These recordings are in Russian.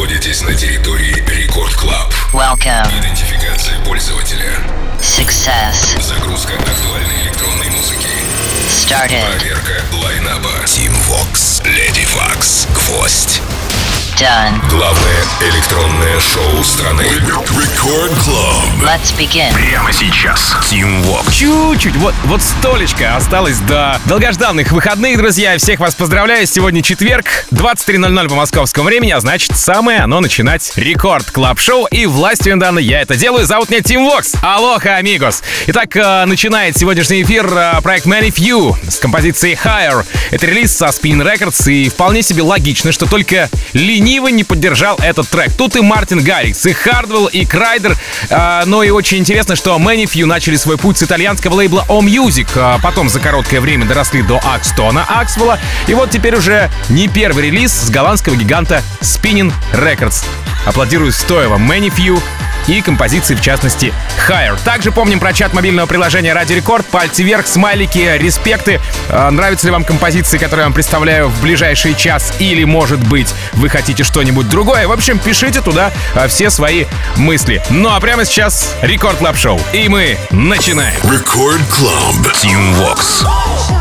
находитесь на территории Record Club. Идентификация пользователя. Success. Загрузка актуальной электронной музыки. Started. Проверка лайнапа. Tim Vox, Lady Waks, Гвоздь. Done. Главное электронное шоу страны. Record Club. Let's begin. Прямо сейчас. Tim Vox. Чуть-чуть, вот, вот столечко осталось до долгожданных выходных, друзья. Всех вас поздравляю. Сегодня четверг, 23.00 по московскому времени, а значит, самое оно начинать Record Club шоу И властью данной я это делаю. Зовут меня Тим Вокс. Алоха, amigos. Итак, э, начинает сегодняшний эфир э, проект Many Few с композицией Higher. Это релиз со Spin Records, и вполне себе логично, что только ленивый не поддержал этот трек. Тут и Мартин Гаррикс, и Хардвелл, и Крайдер. Э, но и очень интересно, что Many Few начали свой путь с итальянского лейбла O Music. а потом за короткое время доросли до Акстона Аксвелла. И вот теперь уже не первый релиз с голландского гиганта Spinning Records. Аплодирую вам Many Few и композиции, в частности, Higher. Также помним про чат мобильного приложения Радио Рекорд. Пальцы вверх, смайлики, респекты. Э, нравятся ли вам композиции, которые я вам представляю в ближайший час? Или, может быть, вы хотите что-нибудь другое? В общем, пишите туда э, все свои мысли. Ну а прямо сейчас Record Club Шоу. И мы начинаем. Record Club. Tim Vox.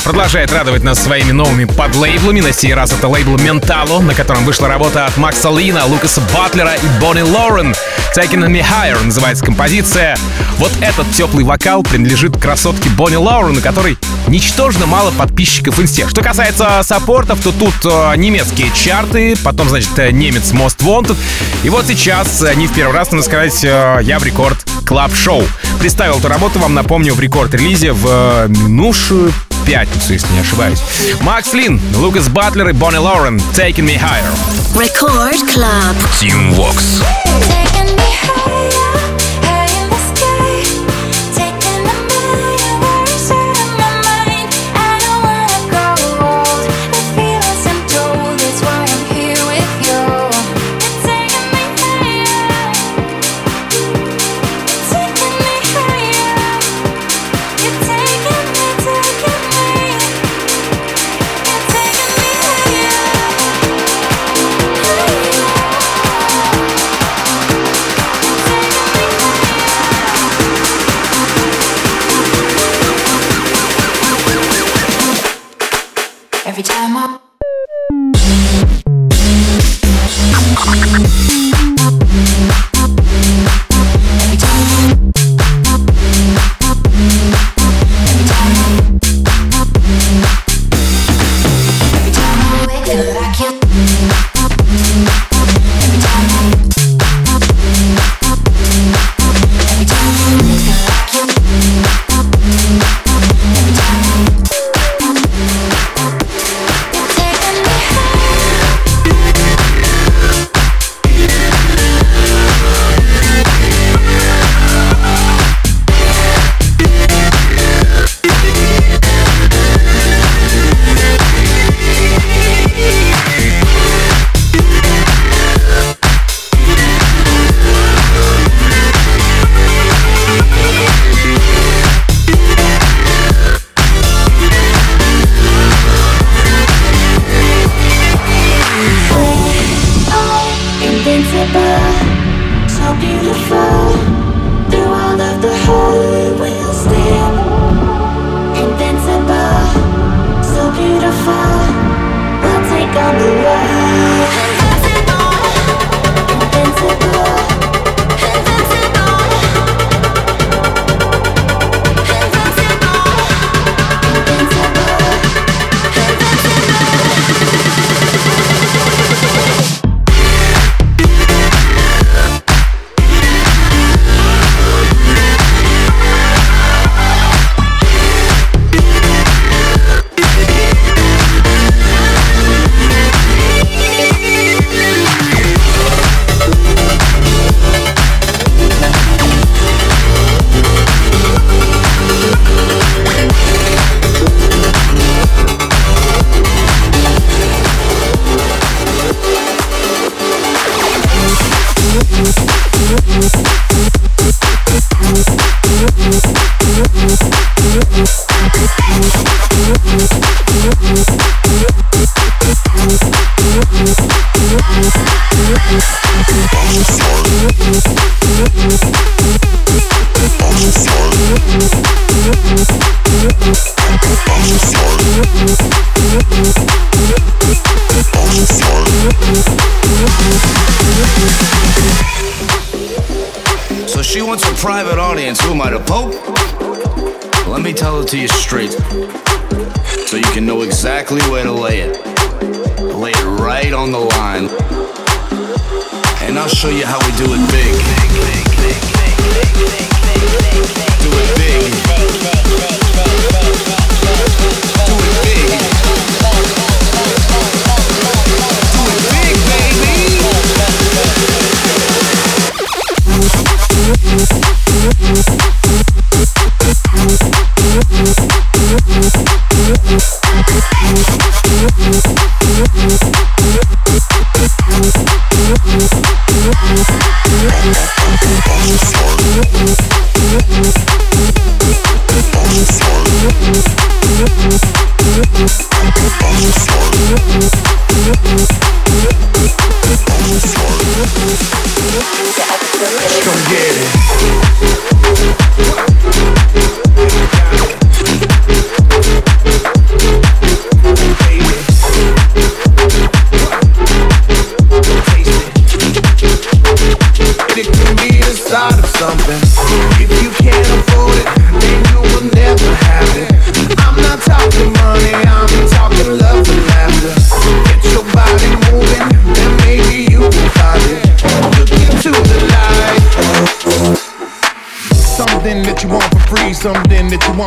Продолжает радовать нас своими новыми подлейблами. На сей раз это лейбл Mentalo, на котором вышла работа от Макса Лина, Лукаса Батлера и Бонни Лорен. Taking Me Higher называется композиция. Вот этот теплый вокал принадлежит красотке Бонни Лорен, у которой ничтожно мало подписчиков в инсте. Что касается саппортов, то тут э, немецкие чарты, потом, значит, э, немец Most Wanted. И вот сейчас, не в первый раз, надо сказать, э, я в Record Club Шоу. Представил эту работу, вам напомню, в рекорд-релизе в э, пятницу, если не ошибаюсь. Макс Лин, Лукас Батлер и Бонни Лорен «Taking Me Higher». Record Club. Team Vox. Taking me higher.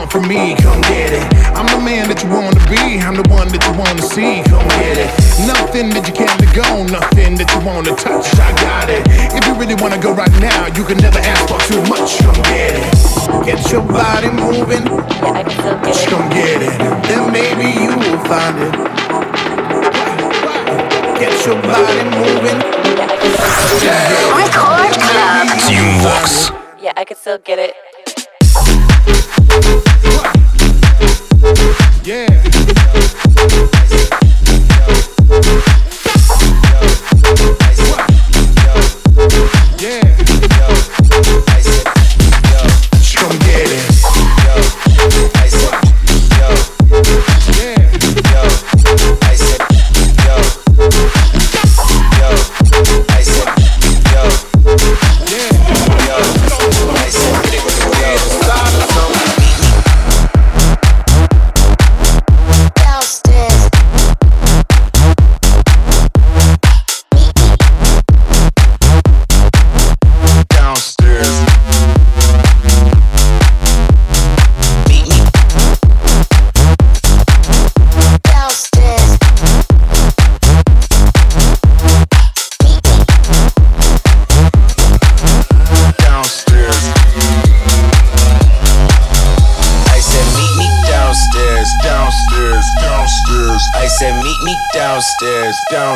Want from me. Come get it. I'm the man that you want to be. I'm the one that you want to see. Come get it. Nothing that you can't let go, nothing that you want to touch. I got it. If you really want to go right now, you can never ask for too much. Come get it. Get your body moving. Just come get it. Then maybe you will find it. Get your body moving. Record Club. Team Vox. Yeah, I could still get it.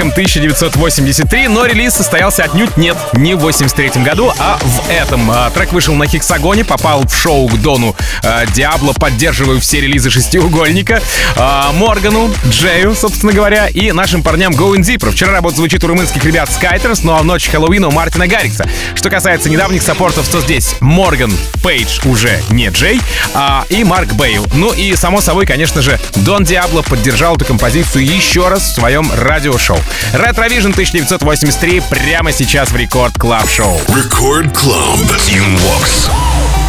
Треком 1983, но релиз состоялся отнюдь нет не в 83 году, а в этом. А, Трек вышел на Хексагоне, попал в шоу к Дону а, Диабло, поддерживаю все релизы шестиугольника, а, Моргану, Джею, собственно говоря, и нашим парням Going Deeper. Вчера работа звучит у румынских ребят Skyters, ну а в ночь Хэллоуина у Мартина Гаррикса. Что касается недавних саппортов, то здесь Морган Пейдж уже не Джей, а и Марк Бейл. Ну и, само собой, конечно же, Дон Диабло поддержал эту композицию еще раз в своем радиошоу. Retrovision 1983 прямо сейчас в Рекорд Клаб Шоу. Record Club. Team Vox.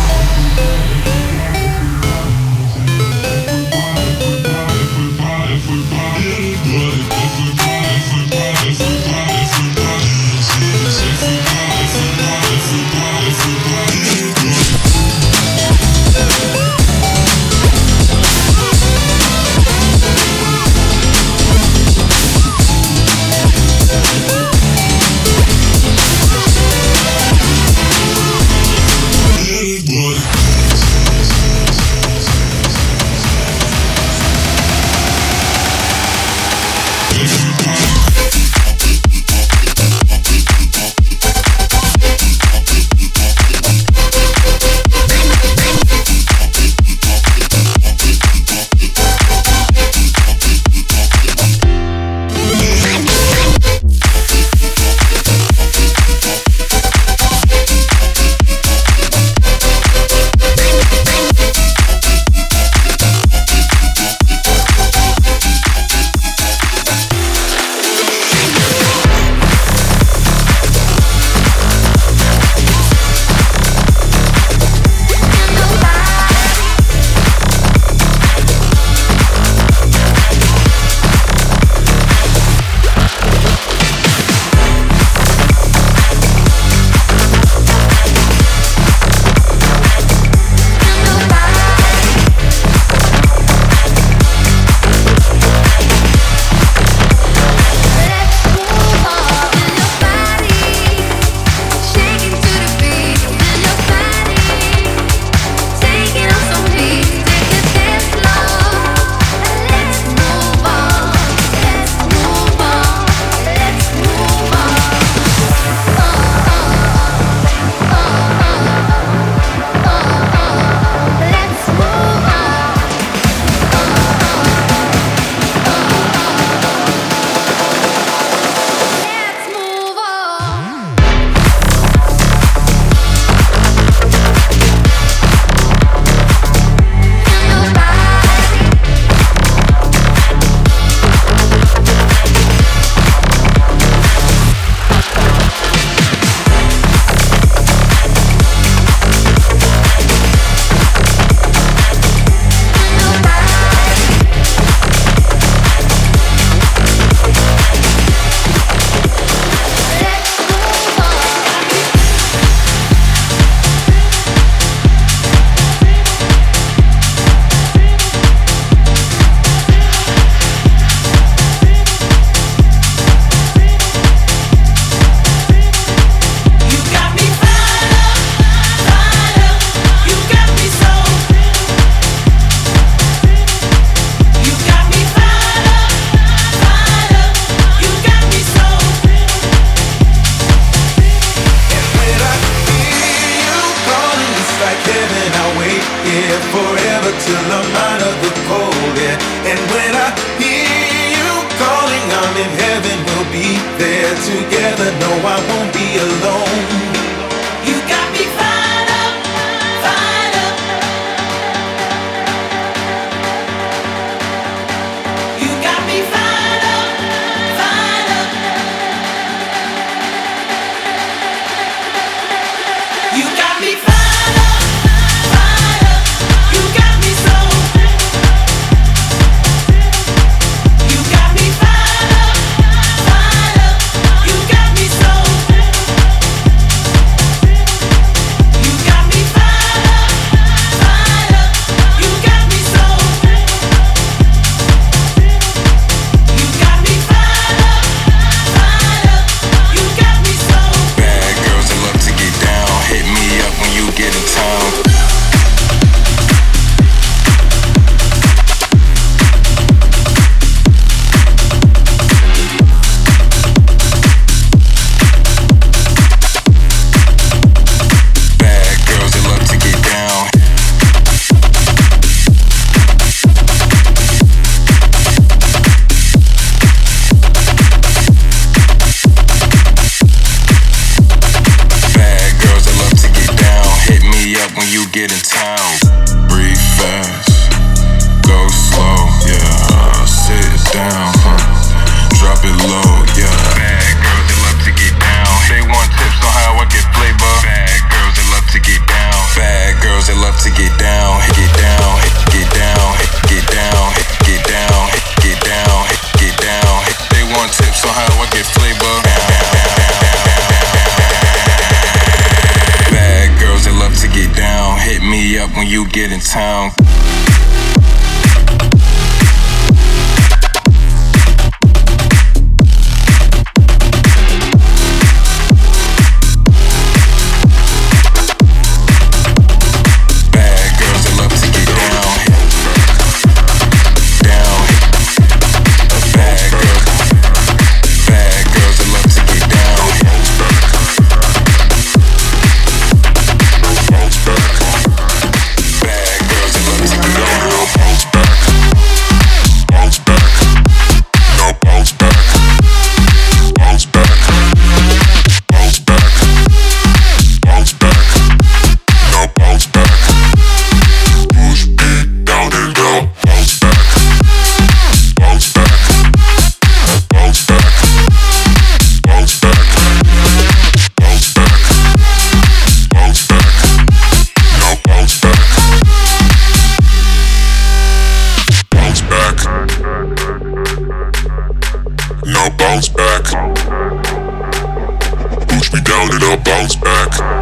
Bounce back.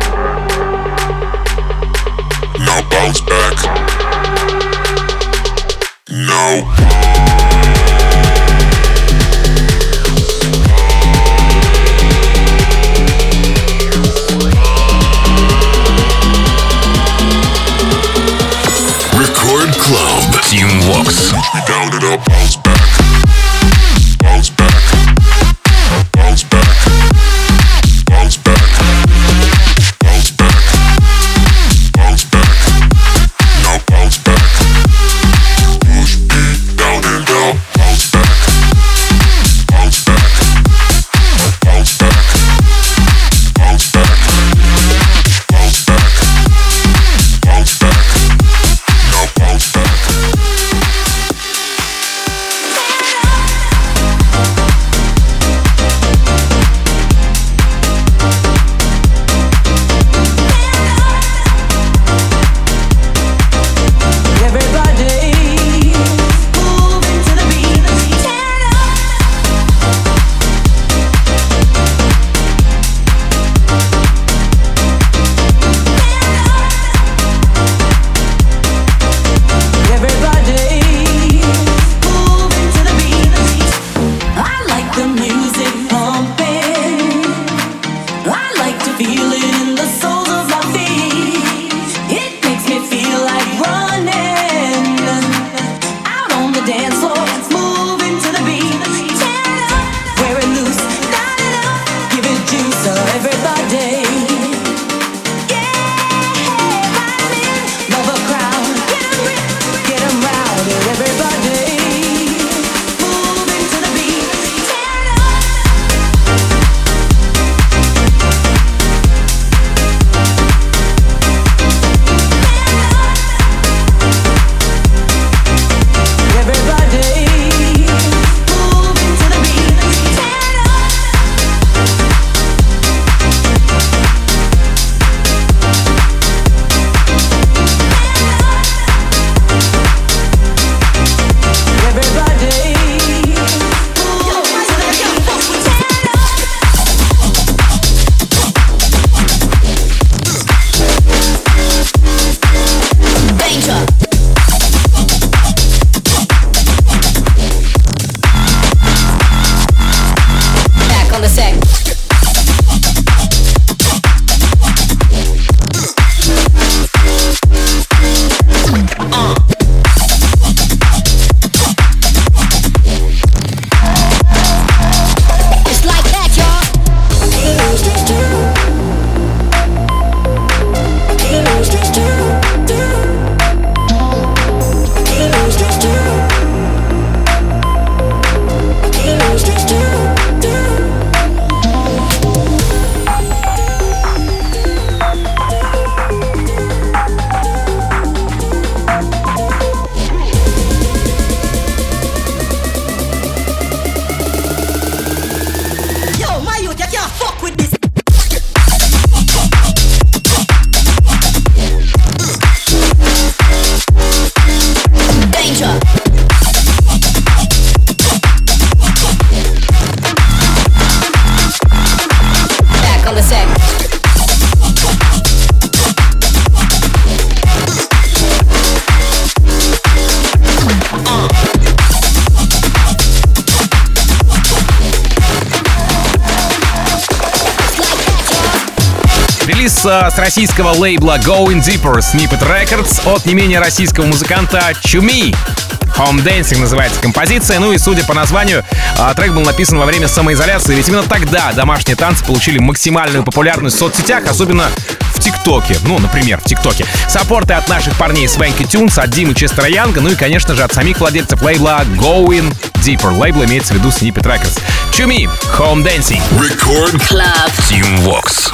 С российского лейбла Going Deeper Snippet Records от не менее российского музыканта Чуми. Home Dancing называется композиция, ну и судя по названию, а, трек был написан во время самоизоляции, ведь именно тогда домашние танцы получили максимальную популярность в соцсетях, особенно в ТикТоке. Ну, например, в ТикТоке. Саппорты от наших парней Свенки Тюнс, от Димы Честера Янга, ну и, конечно же, от самих владельцев лейбла Going Deeper. Лейбл имеется в виду Snippet Records. Чуми, Home Dancing. Record Club. Team Vox.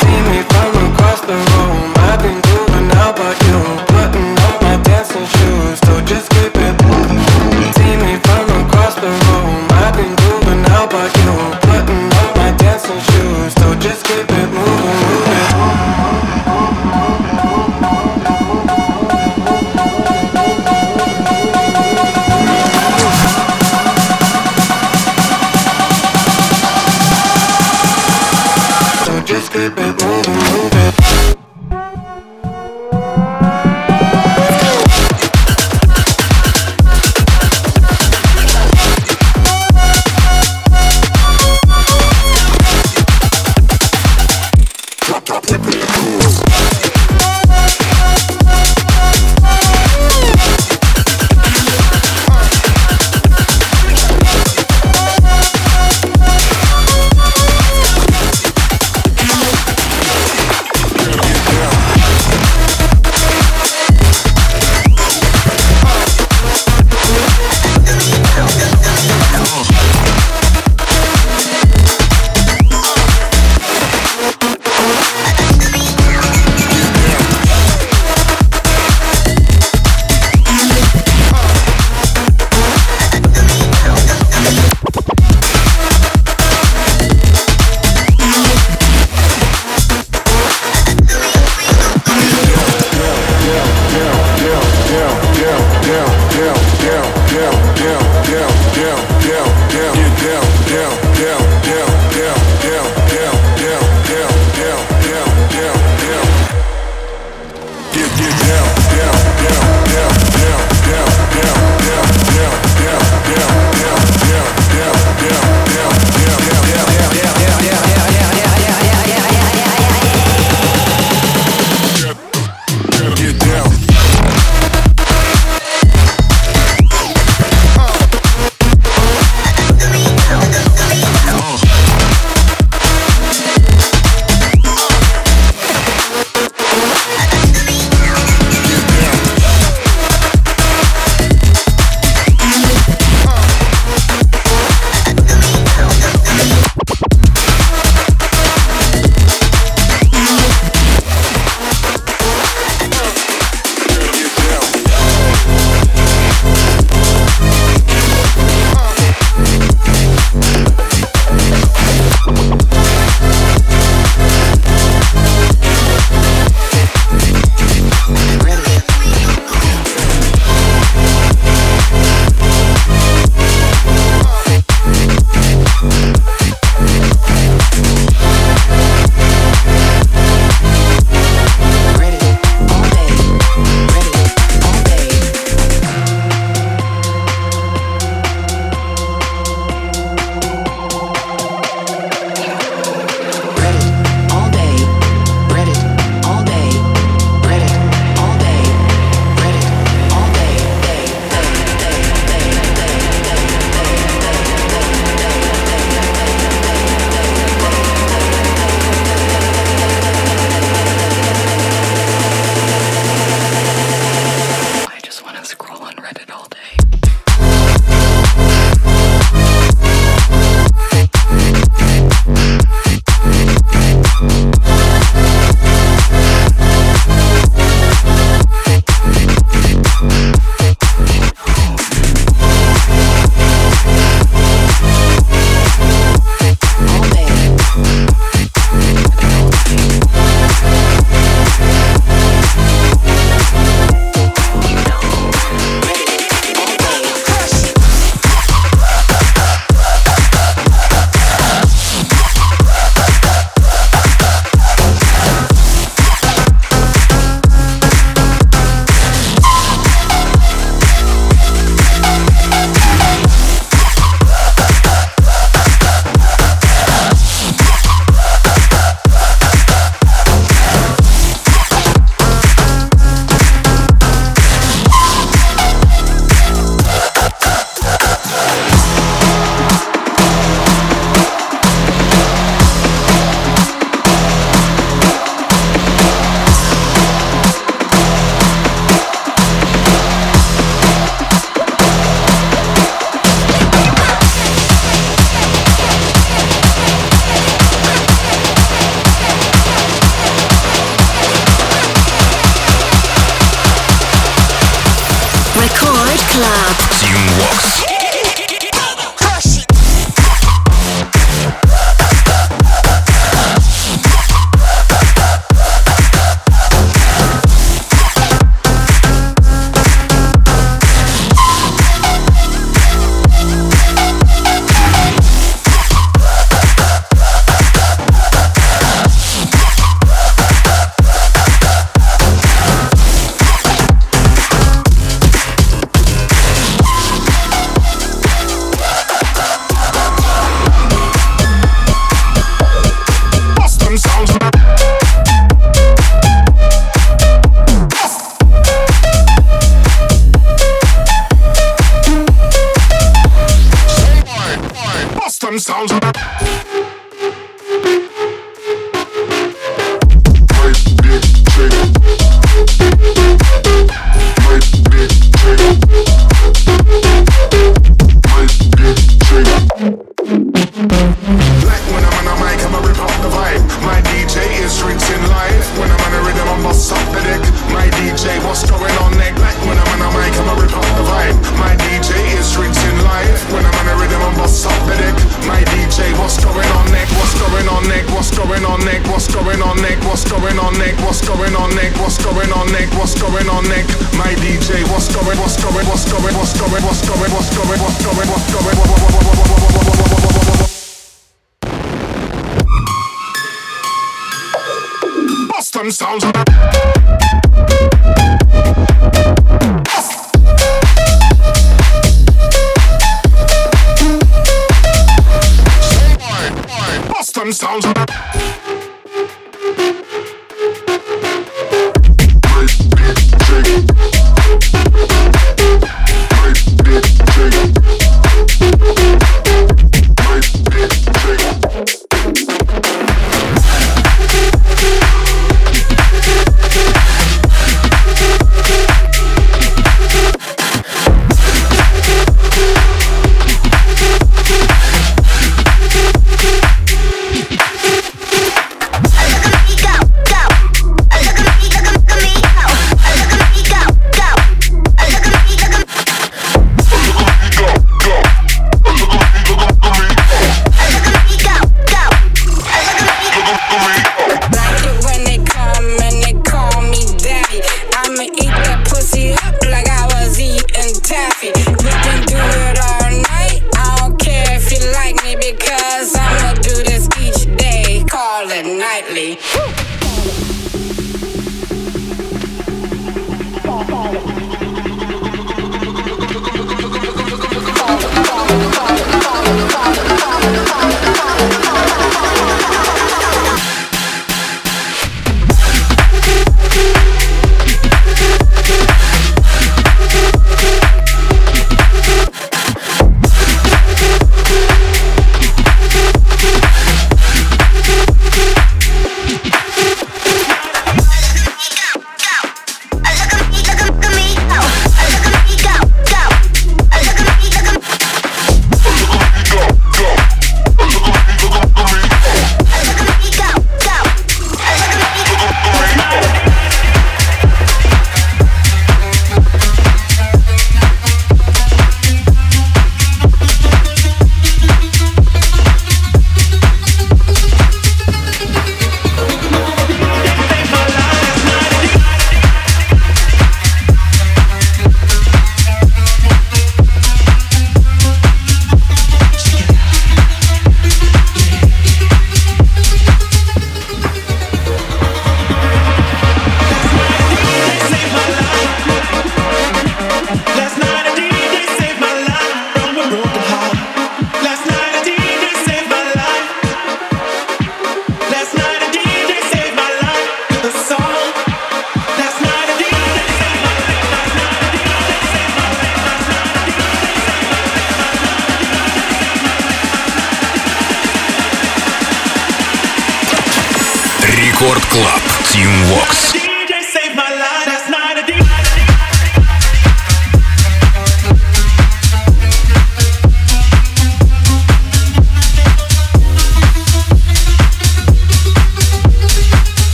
See me from across the room. I've been grooving out but you.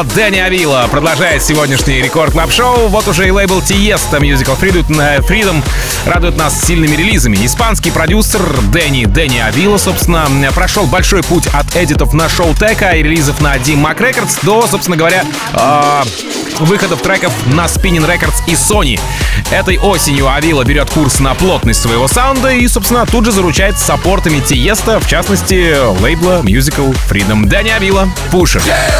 От Дэнни Авила продолжает сегодняшний рекорд клаб шоу Вот уже и лейбл Тиеста Musical Freedom, э, Freedom радует нас сильными релизами. Испанский продюсер Дэнни Дэнни Авила, собственно, прошел большой путь от эдитов на шоу Тека и релизов на Dim Mac Records до, собственно говоря, э, выходов треков на Spinning Records и Sony. Этой осенью Авила берет курс на плотность своего саунда и, собственно, тут же заручает саппортами Тиеста, в частности, лейбла Musical Freedom. Дэнни Авила, Пушер. Club.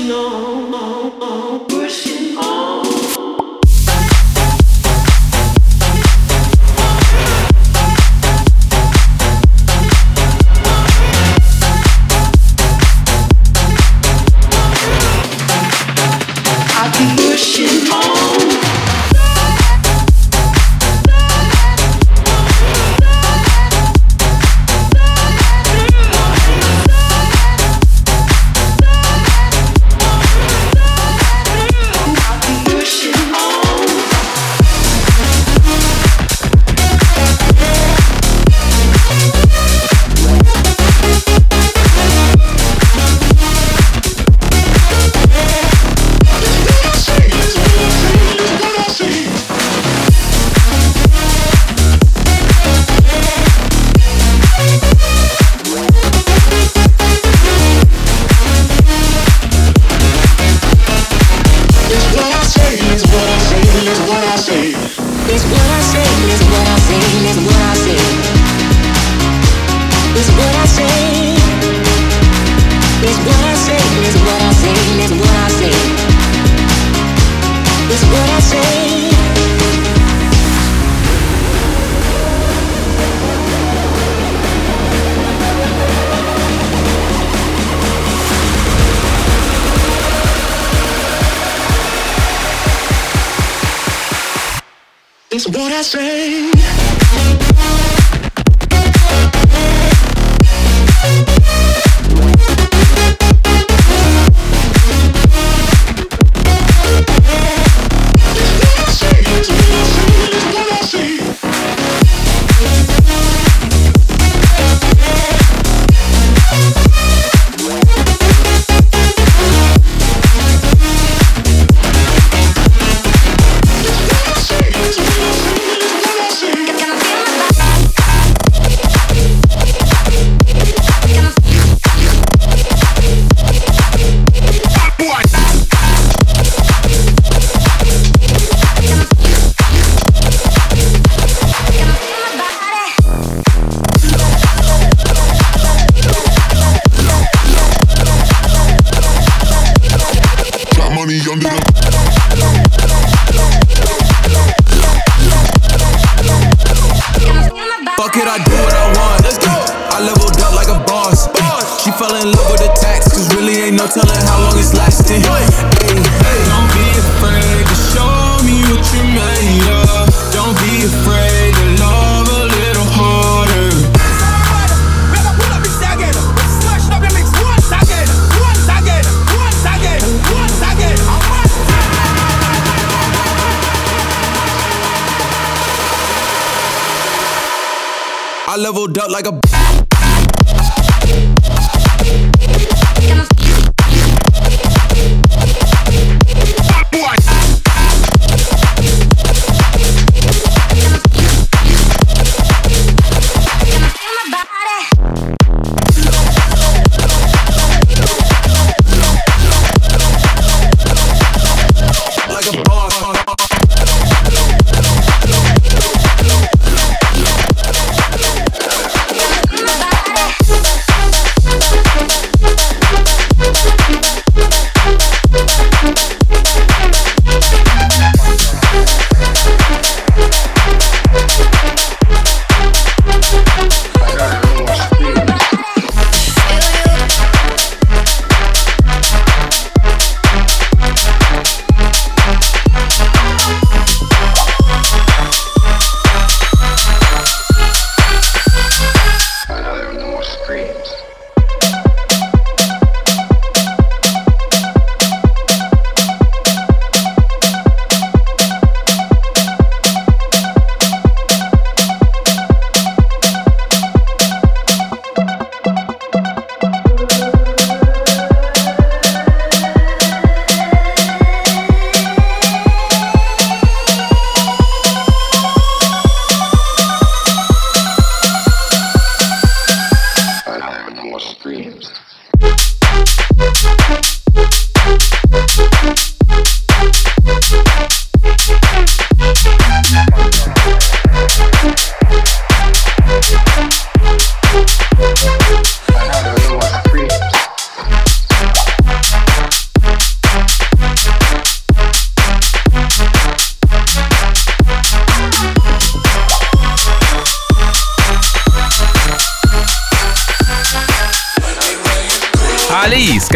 emotional.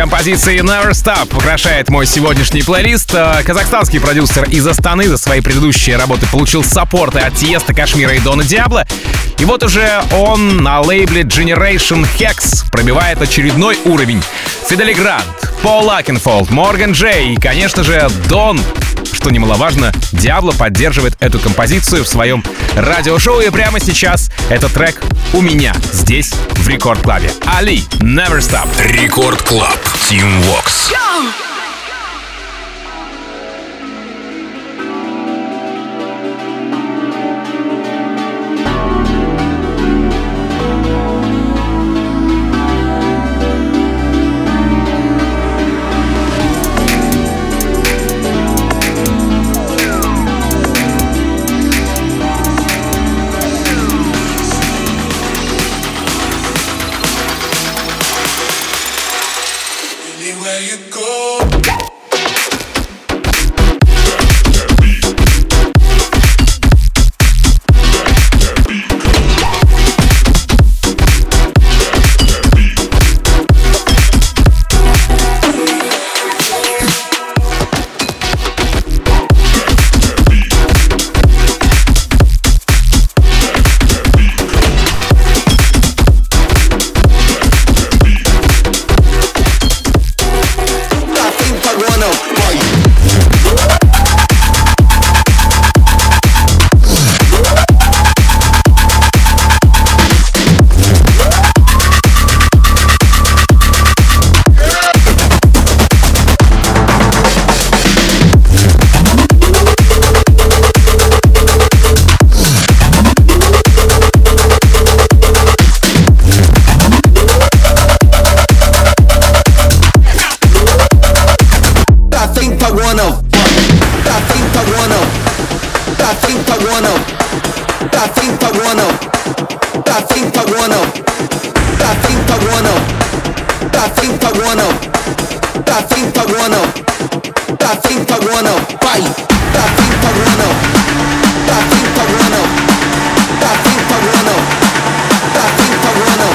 Композицией Never Stop украшает мой сегодняшний плейлист. Э, Казахстанский продюсер из Астаны за свои предыдущие работы получил саппорты от Тиеста, Кашмира и Дона Диабло. И вот уже он на лейбле Generation Hex пробивает очередной уровень. Федде Ле Гранд, Пол Окенфолд, Морган Джей и, конечно же, Дон что немаловажно, Диабло поддерживает эту композицию в своем радиошоу. И прямо сейчас этот трек у меня здесь, в Рекорд Клабе. Али, Never Stop. Рекорд Клаб. Team Walks. Go! agora não. Pra frente agora não. Pra frente agora não. Pra frente agora não. Pra frente agora não. Pra frente agora não. Pra frente agora não. Vai. Pra frente agora não. Pra frente agora não. Pra frente agora não. Pra frente agora não.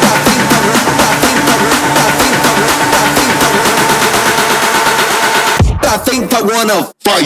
Pra frente agora. Pra frente agora. Pra frente agora. Pra frente agora. Pra frente agora não. Vai.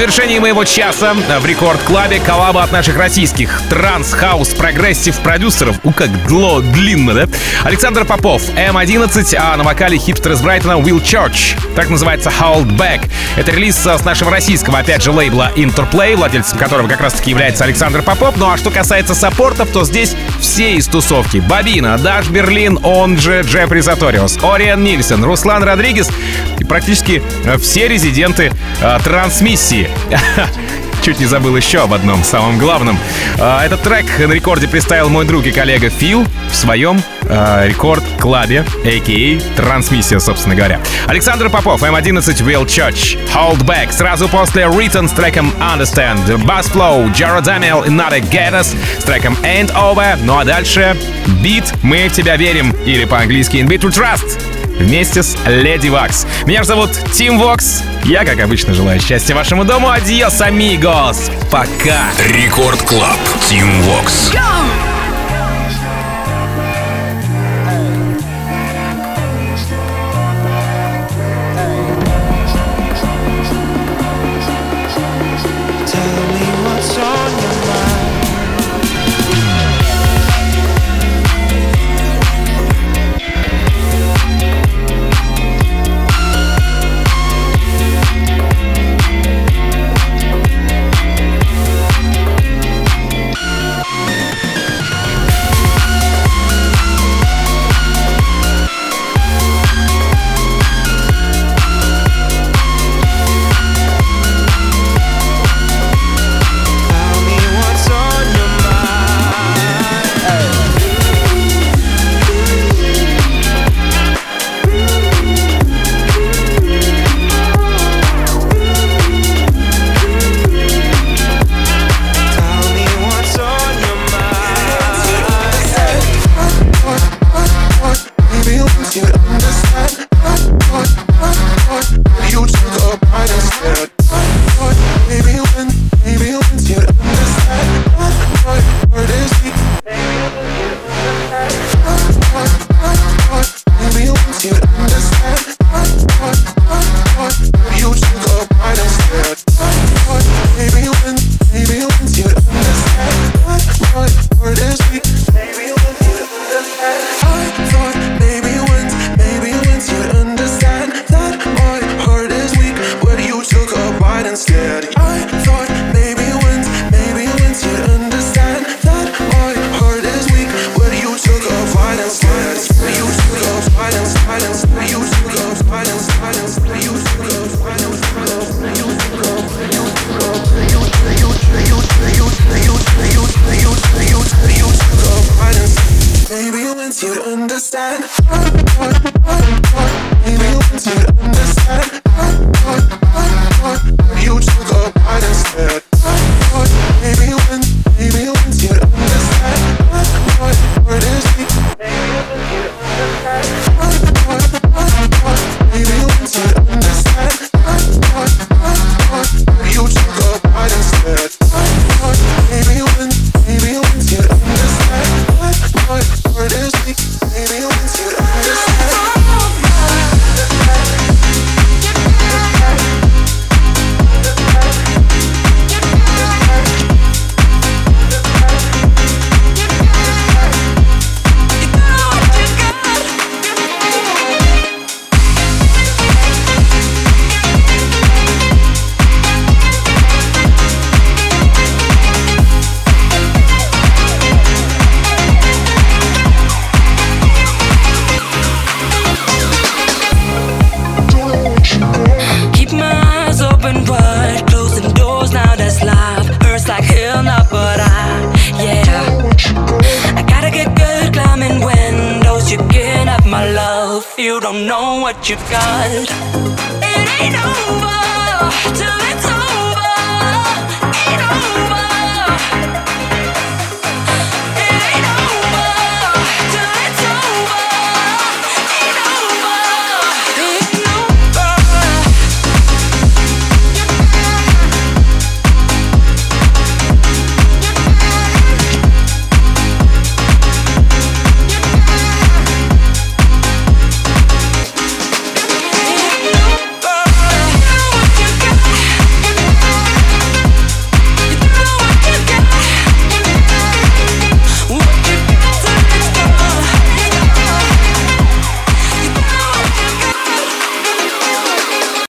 Завершении моего часа в Record Club'е коллаба от наших российских транс-хаус прогрессив продюсеров. У как дло, длинно, да? Александр Попов, М11, а на вокале хипстер из Брайтона Will Church. Так называется Hold Back. Это релиз с нашего российского, опять же, лейбла Interplay, владельцем которого как раз-таки является Александр Попов. Ну а что касается саппортов, то здесь все из тусовки. Бабина, Dash Berlin, он же Джеффри Сьюториус, Орьян Нильсен, Руслан Родригес и практически э, все резиденты э, трансмиссии. Чуть не забыл еще об одном, самом главном. А, Этот трек на рекорде представил мой друг и коллега Фил в своем а, Record Club'е, a.k.a. Трансмиссия, собственно говоря. Александр Попов, М11 Will Church, Hold Back. Сразу после Written с треком Understand, Bass Flow, Jared Daniel и Nada Geddes с треком Ain't Over. Ну а дальше бит «Мы в тебя верим» или по-английски In Beat We Trust вместе с Lady Waks. Меня же зовут Тим Вокс. Я, как обычно, желаю счастья вашему дому. Adiós, amigos. Пока. Record Club. Тим Вокс. Tell